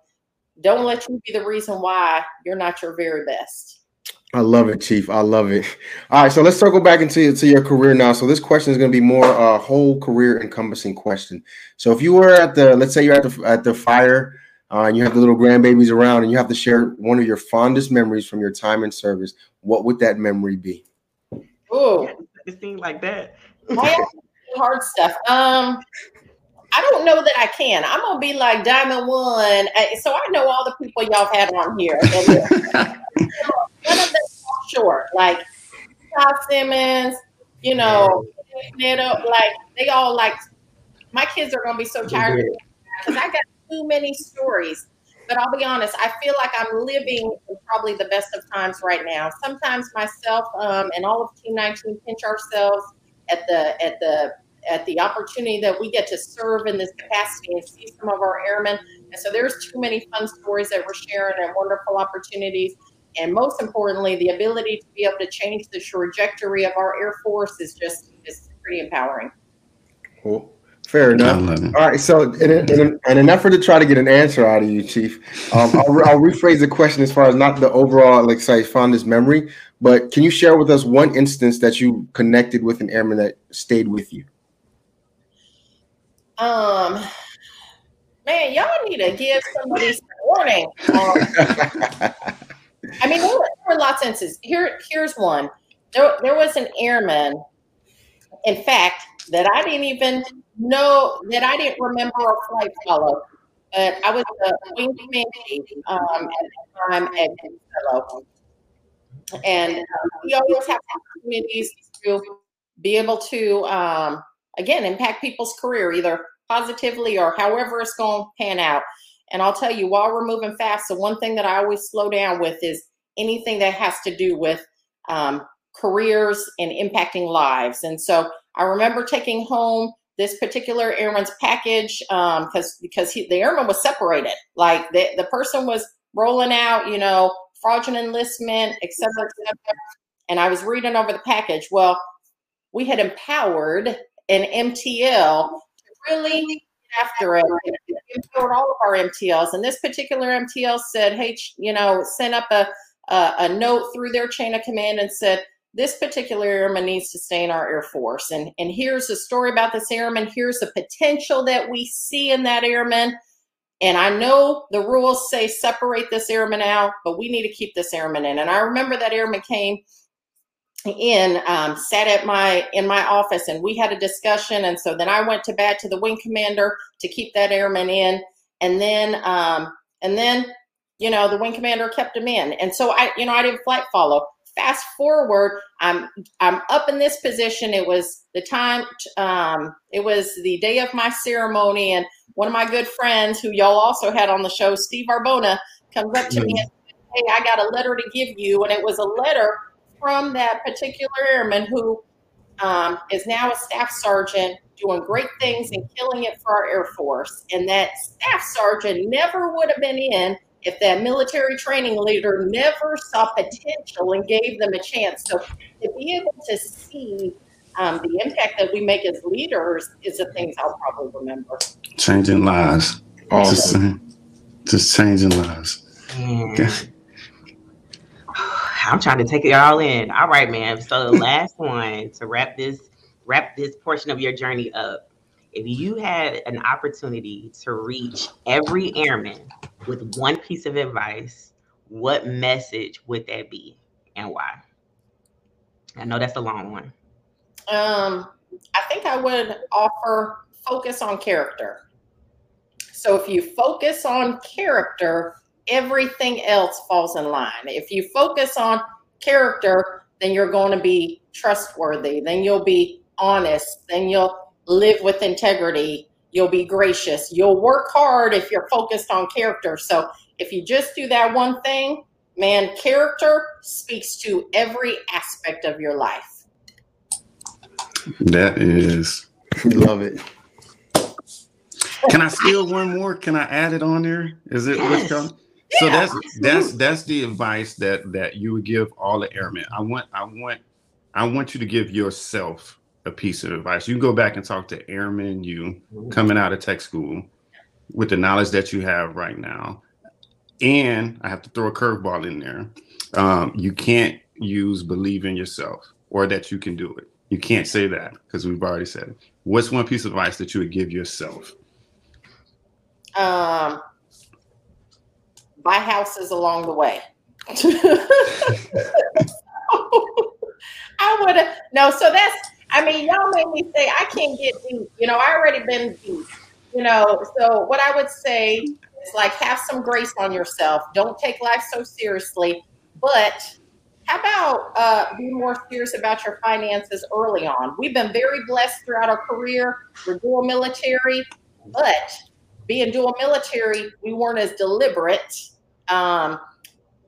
don't let you be the reason why you're not your very best. I love it, Chief. I love it. All right, so let's circle back into to your career now. So this question is going to be more a uh, whole career encompassing question. So if you were at the, let's say you're at the at the fire, uh, and you have the little grandbabies around, and you have to share one of your fondest memories from your time in service, what would that memory be? Oh, It seemed like that. Hard stuff. Um, I don't know that I can. I'm gonna be like Diamond One, Uh, so I know all the people y'all have had on here. None of them short. Like Todd Simmons, you know, Neto, like they all like. My kids are gonna be so tired because I got too many stories. But I'll be honest, I feel like I'm living probably the best of times right now. Sometimes myself um, and all of Team 19 pinch ourselves at the at the at the opportunity that we get to serve in this capacity and see some of our airmen. And so there's too many fun stories that we're sharing and wonderful opportunities. And most importantly, the ability to be able to change the trajectory of our Air Force is just is pretty empowering. Cool. Fair I enough. love it. All right. So, in, in, in an effort to try to get an answer out of you, Chief, um, I'll, I'll rephrase the question as far as not the overall, like, say, fondest memory, but can you share with us one instance that you connected with an airman that stayed with you? Um, man, y'all need to give somebody some warning. Um, I mean, there were, there were lots of instances. Here, here's one. There, there was an airman, in fact, that I didn't even know that I didn't remember a flight follow. But I was a wing commander um, at the time at Fellow. And um, we always have opportunities to be able to, um, again, impact people's career, either positively or however it's going to pan out. And I'll tell you, while we're moving fast, the one thing that I always slow down with is anything that has to do with um, careers and impacting lives. And so I remember taking home this particular airman's package um, because he, the airman was separated. Like the, the person was rolling out, you know, fraudulent enlistment, et cetera, et cetera. And I was reading over the package. Well, we had empowered an MTL to really after it. We empowered all of our MTLs. And this particular MTL said, hey, you know, sent up a, a, a note through their chain of command and said, this particular airman needs to stay in our Air Force. And, and here's the story about this airman. Here's the potential that we see in that airman. And I know the rules say separate this airman out, but we need to keep this airman in. And I remember that airman came in, um, sat at my in my office, and we had a discussion. And so then I went to bat to the wing commander to keep that airman in. And then um, and then you know the wing commander kept him in. And so I you know I didn't flight follow fast forward i'm i'm up in this position it was the time um, it was the day of my ceremony and one of my good friends who y'all also had on the show steve arbona comes up to mm-hmm. me and says hey i got a letter to give you and it was a letter from that particular airman who um, is now a staff sergeant doing great things and killing it for our air force and that staff sergeant never would have been in if that military training leader never saw potential and gave them a chance. So to be able to see um, the impact that we make as leaders is the things I'll probably remember. Changing lives. Just, just changing lives. Okay. I'm trying to take it all in. All right, man. So the last one to wrap this wrap this portion of your journey up. If you had an opportunity to reach every airman with one piece of advice, what message would that be and why? I know that's a long one. Um, I think I would offer focus on character. So if you focus on character, everything else falls in line. If you focus on character, then you're going to be trustworthy. Then you'll be honest. Then you'll live with integrity. You'll be gracious. You'll work hard if you're focused on character. So if you just do that one thing, man, character speaks to every aspect of your life. That is. Love it. Can I steal one more? Can I add it on there? Is it Yes. what's So that's that's that's the advice that that you would give all the airmen. I want I want I want you to give yourself a piece of advice. You can go back and talk to airmen you coming out of tech school with the knowledge that you have right now. And I have to throw a curveball in there. Um, you can't use believe in yourself or that you can do it. You can't say that because we've already said it. What's one piece of advice that you would give yourself? Um, buy is along the way. I would have no. So that's. I mean, y'all made me say I can't get deep. You know, I already been deep. You know, so what I would say is like have some grace on yourself. Don't take life so seriously. But how about uh, be more serious about your finances early on? We've been very blessed throughout our career. We're dual military, but being dual military, we weren't as deliberate. Um,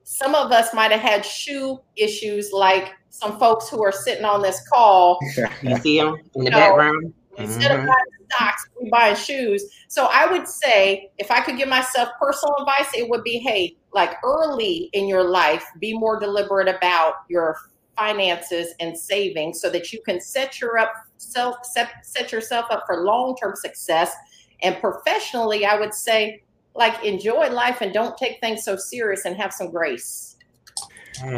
some of us might have had shoe issues, like some folks who are sitting on this call. You see them in the No. background? Instead of Mhm. buying stocks, we buying shoes. So I would say, if I could give myself personal advice, it would be, hey, like early in your life, be more deliberate about your finances and saving, so that you can set your up self set, set yourself up for long term success. And professionally, I would say, like enjoy life and don't take things so serious and have some grace.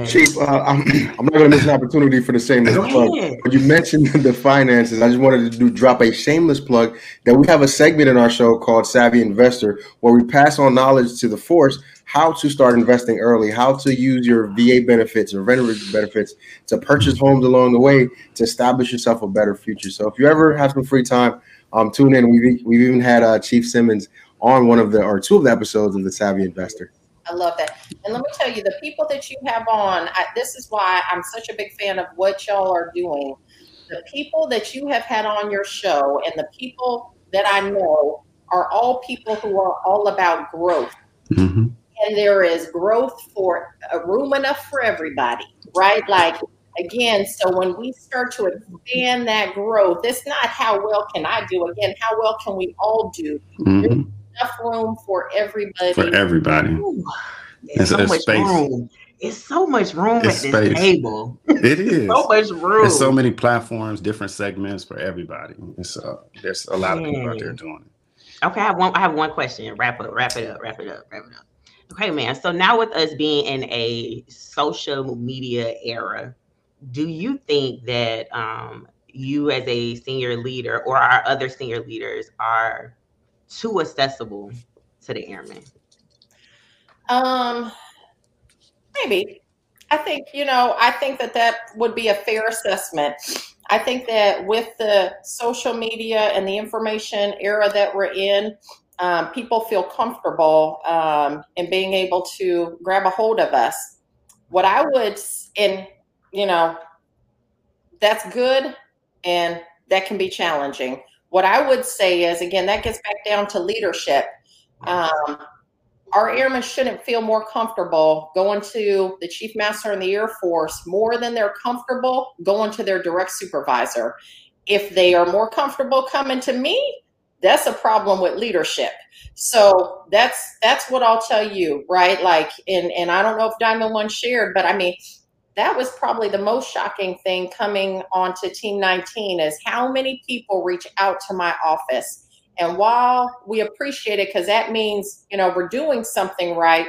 Chief, uh, I'm, I'm not going to miss an opportunity for the shameless Go plug. ahead. When you mentioned the finances, I just wanted to do drop a shameless plug that we have a segment in our show called Savvy Investor where we pass on knowledge to the force how to start investing early, how to use your VA benefits or veterans benefits to purchase homes along the way to establish yourself a better future. So if you ever have some free time, um, tune in. We've, we've even had uh, Chief Simmons on one of the or two of the episodes of the Savvy Investor. I love that. And let me tell you, the people that you have on, I, this is why I'm such a big fan of what y'all are doing. The people that you have had on your show and the people that I know are all people who are all about growth. Mhm. And there is growth for a room enough for everybody, right? Like, again, so when we start to expand that growth, it's not how well can I do. Again, how well can we all do? Mhm. Enough room for everybody. For everybody. Ooh, It's There's so a much space. room. It's so much room It's at this table. It is. So much room. There's so many platforms, different segments for everybody. It's uh, there's a lot of people out there doing it. Okay, I have one. I have one question. Wrap it up. Wrap it up. Wrap it up. Wrap it up. Okay, man. So now with us being in a social media era, do you think that um, you as a senior leader or our other senior leaders are too accessible to the airmen? Um, maybe. I think you know. I think that that would be a fair assessment. I think that with the social media and the information era that we're in, um, people feel comfortable um, in being able to grab a hold of us. What I would, and you know, that's good, and that can be challenging. What I would say is, again, that gets back down to leadership. Um, our airmen shouldn't feel more comfortable going to the chief master in the Air Force more than they're comfortable going to their direct supervisor. If they are more comfortable coming to me, that's a problem with leadership. So that's that's what I'll tell you, right? Like, and and I don't know if Diamond One shared, but I mean, that was probably the most shocking thing coming onto Team 19 is how many people reach out to my office. And while we appreciate it, because that means, you know, we're doing something right,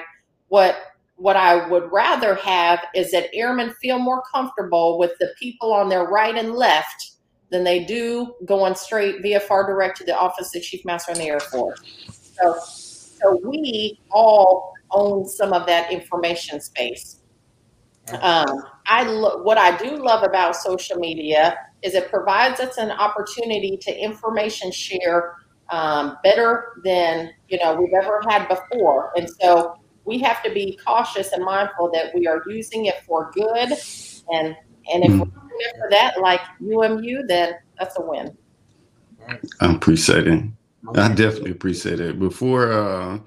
what what I would rather have is that airmen feel more comfortable with the people on their right and left than they do going straight VFR direct to the office of Chief Master in the Air Force. So, so we all own some of that information space. Um, I lo- what I do love about social media is it provides us an opportunity to information share um, better than you know we've ever had before, and so we have to be cautious and mindful that we are using it for good, and and if we're doing it for that, like UMU, then that's a win. I appreciate it. I definitely appreciate it. Before uh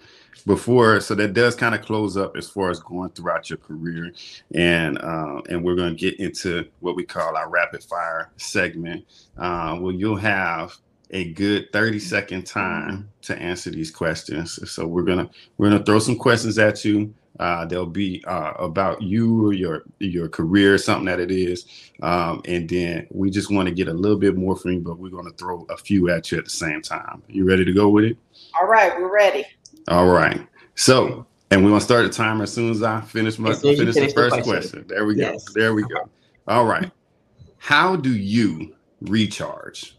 before so that does kind of close up as far as going throughout your career and uh, and we're going to get into what we call our rapid fire segment uh, well you'll have a good 30 second time to answer these questions so we're gonna we're gonna throw some questions at you uh, they'll be uh, about you or your your career, something that it is, um, and then we just want to get a little bit more from you, but we're going to throw a few at you at the same time. You ready to go with it? All right, we're ready. All right. So, and we're gonna start the timer as soon as I finish my As soon as you finish the finish the first question. question. There we go. There we go. All right. How do you recharge?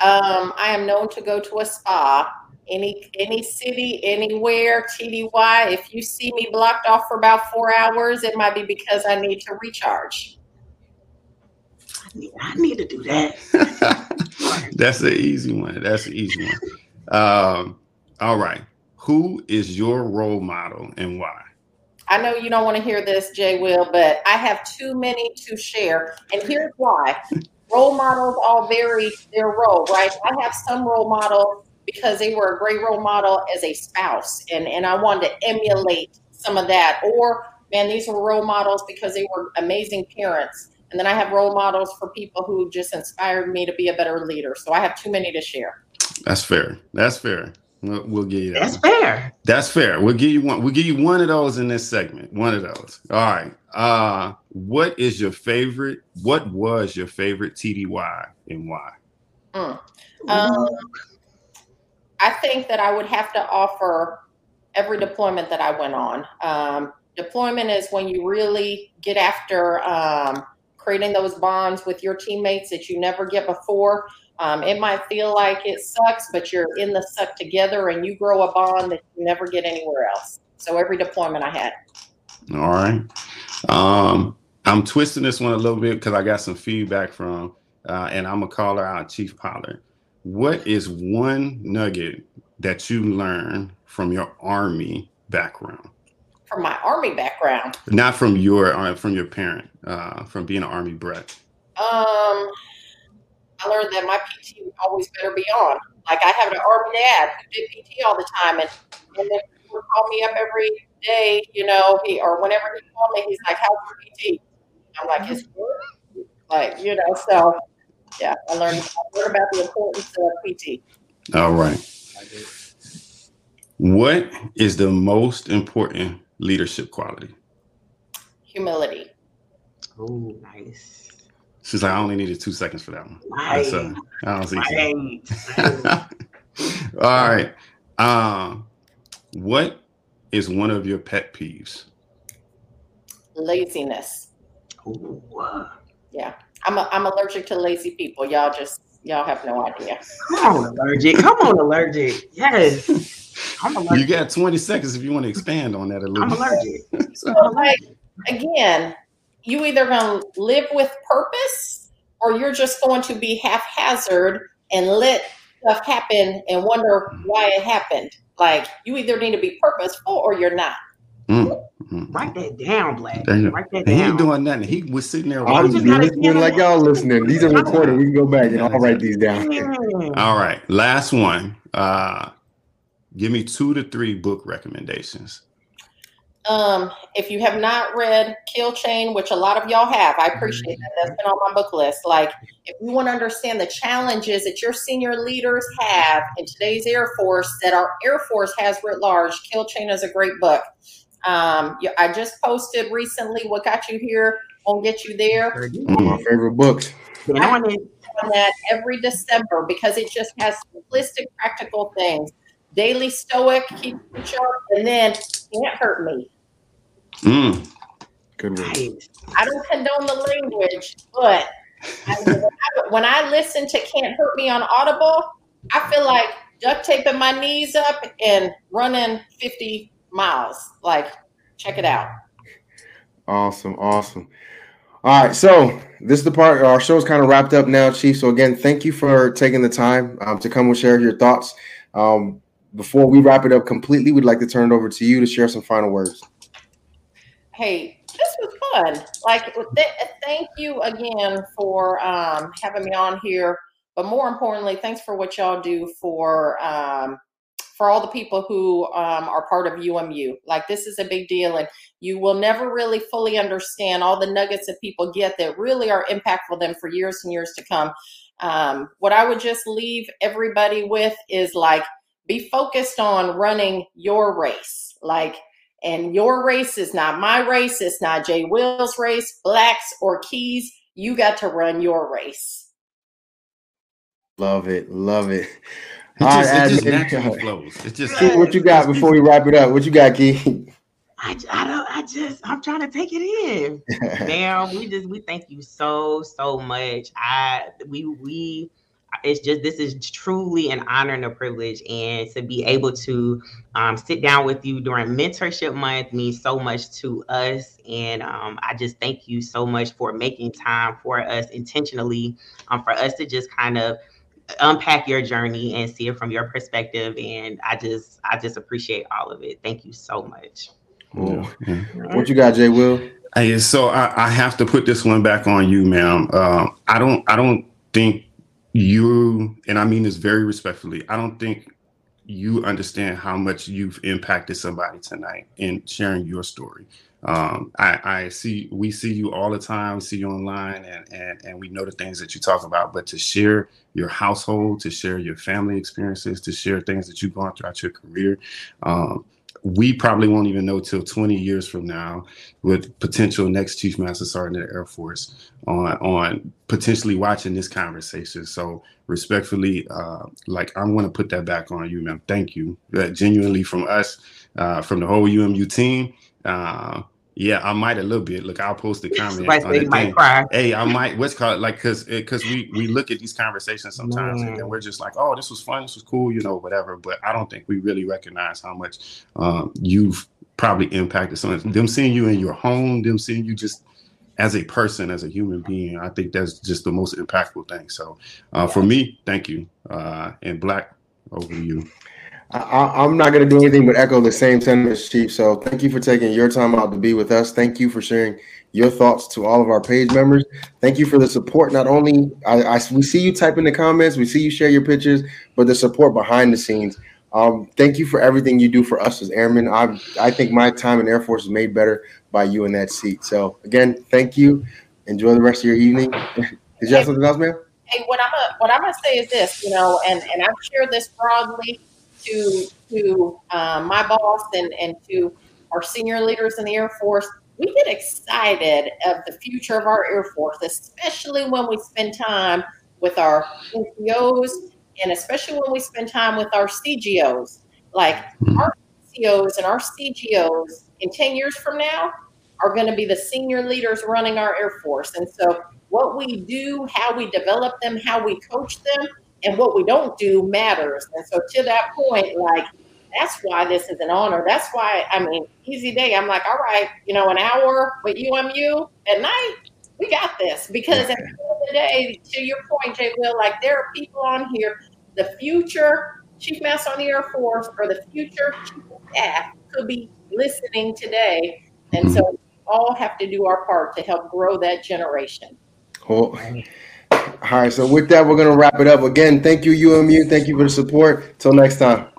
Um, I am known to go to a spa. Any any city, anywhere, TDY. If you see me blocked off for about four hours, it might be because I need to recharge. I need, I need to do that. That's an easy one. That's an easy one. Um, all right. Who is your role model and why? I know you don't want to hear this, Jay Will, but I have too many to share. And here's why. role models all vary their role, right? I have some role models because they were a great role model as a spouse, and, and I wanted to emulate some of that. Or, man, these were role models because they were amazing parents. And then I have role models for people who just inspired me to be a better leader. So I have too many to share. That's fair. That's fair. We'll, we'll give you that. That's one. fair. That's fair. We'll give you one. We'll give you one of those in this segment. One of those. All right. Uh, what is your favorite? What was your favorite TDY and why? Mm. Um, I think that I would have to offer every deployment that I went on. Um, deployment is when you really get after um, creating those bonds with your teammates that you never get before. Um, it might feel like it sucks, but you're in the suck together and you grow a bond that you never get anywhere else. So every deployment I had. All right. Um, I'm twisting this one a little bit because I got some feedback from, uh, and I'm gonna call her out, Chief Pollard. What is one nugget that you learned from your Army background? From my Army background, Not from your uh, from your parent, uh, from being an Army brat. Um, I learned that my PT always better be on. Like I have an army dad who did PT all the time, and and then he would call me up every day, you know, he or whenever he called me, he's like, "How's your PT?" I'm like, "It's good." Like you know, so yeah, I learned I learned about the importance of PT. All right. What is the most important leadership quality? Humility. Oh, nice. She's like, I only needed two seconds for that one. That's, Nice. uh, I don't see. Right. All right. Um, what is one of your pet peeves? Laziness. Ooh, uh, Yeah, I'm a, I'm allergic to lazy people. Y'all just y'all have no idea. Come on, allergic. Come on, allergic. Yes. I'm allergic. You got 20 seconds if you want to expand on that a little I'm allergic. So, like, again, you either going to live with purpose or you're just going to be haphazard and let stuff happen and wonder why it happened. Like, you either need to be purposeful or you're not. Mm, mm. Write that down, Black. There you go. Write that And he ain't doing nothing. He was sitting there. I'll just just watching. be gotta listening like y'all listening. These are recorded. We can go back and I'll write these down. All right. Last one. Uh, give me two to three book recommendations. Um, if you have not read Kill Chain, which a lot of y'all have, I appreciate that. That's been on my book list. Like, if you want to understand the challenges that your senior leaders have in today's Air Force, that our Air Force has writ large, Kill Chain is a great book. Um, you- I just posted recently what got you here won't get you there. One of my favorite books. Been on on that every December because it just has simplistic, practical things. Daily Stoic, keep it sharp, and then can't hurt me. Mm. Good one. Nice. I don't condone the language, but I, when, I, when I listen to Can't Hurt Me on Audible, I feel like duct taping my knees up and running 50 miles. Like, check it out. Awesome, awesome. All right, so this is the part. Our show is kind of wrapped up now, Chief. So again, thank you for taking the time um, to come and share your thoughts. Um, before we wrap it up completely, we'd like to turn it over to you to share some final words. Hey, this was fun. Like, th- thank you again for um, having me on here. But more importantly, thanks for what y'all do for um, for all the people who um, are part of UMU. Like, this is a big deal, and you will never really fully understand all the nuggets that people get that really are impactful them for years and years to come. Um, what I would just leave everybody with is like, be focused on running your race. Like, and your race is not my race. It's not Jay Will's race, Blacks or Keys. You got to run your race. Love it, love it. It All just, right, it just naturally flows. It just Key, what you got before we wrap it up? What you got, Key? I, I don't I just I'm trying to take it in. Man, we just we thank you so so much. I we we it's just this is truly an honor and a privilege and to be able to um, sit down with you during mentorship month means so much to us and um, i just thank you so much for making time for us intentionally um, for us to just kind of unpack your journey and see it from your perspective and i just i just appreciate all of it thank you so much Yeah. What you got, Jay Will? Hey, so I, I have to put this one back on you, ma'am. Um, I don't, I don't think you, and I mean this very respectfully. I don't think you understand how much you've impacted somebody tonight in sharing your story. Um, I, I see, we see you all the time, see you online, and and and we know the things that you talk about. But to share your household, to share your family experiences, to share things that you've gone throughout your career. Um, we probably won't even know till 20 years from now with potential next chief master sergeant of the air force on on potentially watching this conversation. So respectfully uh like i'm going to put that back on you ma'am. Thank you. Uh, genuinely from us uh from the whole umu team uh yeah i might a little bit. Look i'll post a comment Right, on the might thing. cry. hey i might what's called like because because we we look at these conversations sometimes and we're just like oh this was fun this was cool you know whatever but i don't think we really recognize how much um, you've probably impacted someone. Them seeing you in your home them seeing you just as a person as a human being i think that's just the most impactful thing. So uh, for me thank you uh, and black over you I, I'm not going to do anything but echo the same sentiments, Chief. So thank you for taking your time out to be with us. Thank you for sharing your thoughts to all of our page members. Thank you for the support. Not only I, I we see you type in the comments, we see you share your pictures, but the support behind the scenes. Um, thank you for everything you do for us as airmen. I I think my time in Air Force is made better by you in that seat. So again, thank you. Enjoy the rest of your evening. Did you have something else, ma'am? Hey, what I'm gonna what I'm gonna say is this, you know, and and I've shared this broadly to to um, my boss and and to our senior leaders in the Air Force. We get excited of the future of our Air Force, especially when we spend time with our NCOs and especially when we spend time with our CGOs. Like our COs and our CGOs in 10 years from now are going to be the senior leaders running our Air Force. And so what we do, how we develop them, how we coach them, and what we don't do matters. And so to that point, like that's why this is an honor. That's why I mean, easy day. I'm like, all right, you know, an hour with UMU at night, we got this. Because at the end of the day, to your point, Jay Will, like there are people on here, the future chief master on the Air Force or the future chief of staff could be listening today. And mm-hmm. so we all have to do our part to help grow that generation. Cool. All right. So with that, we're gonna wrap it up. Again, thank you, UMU. Thank you for the support. Till next time.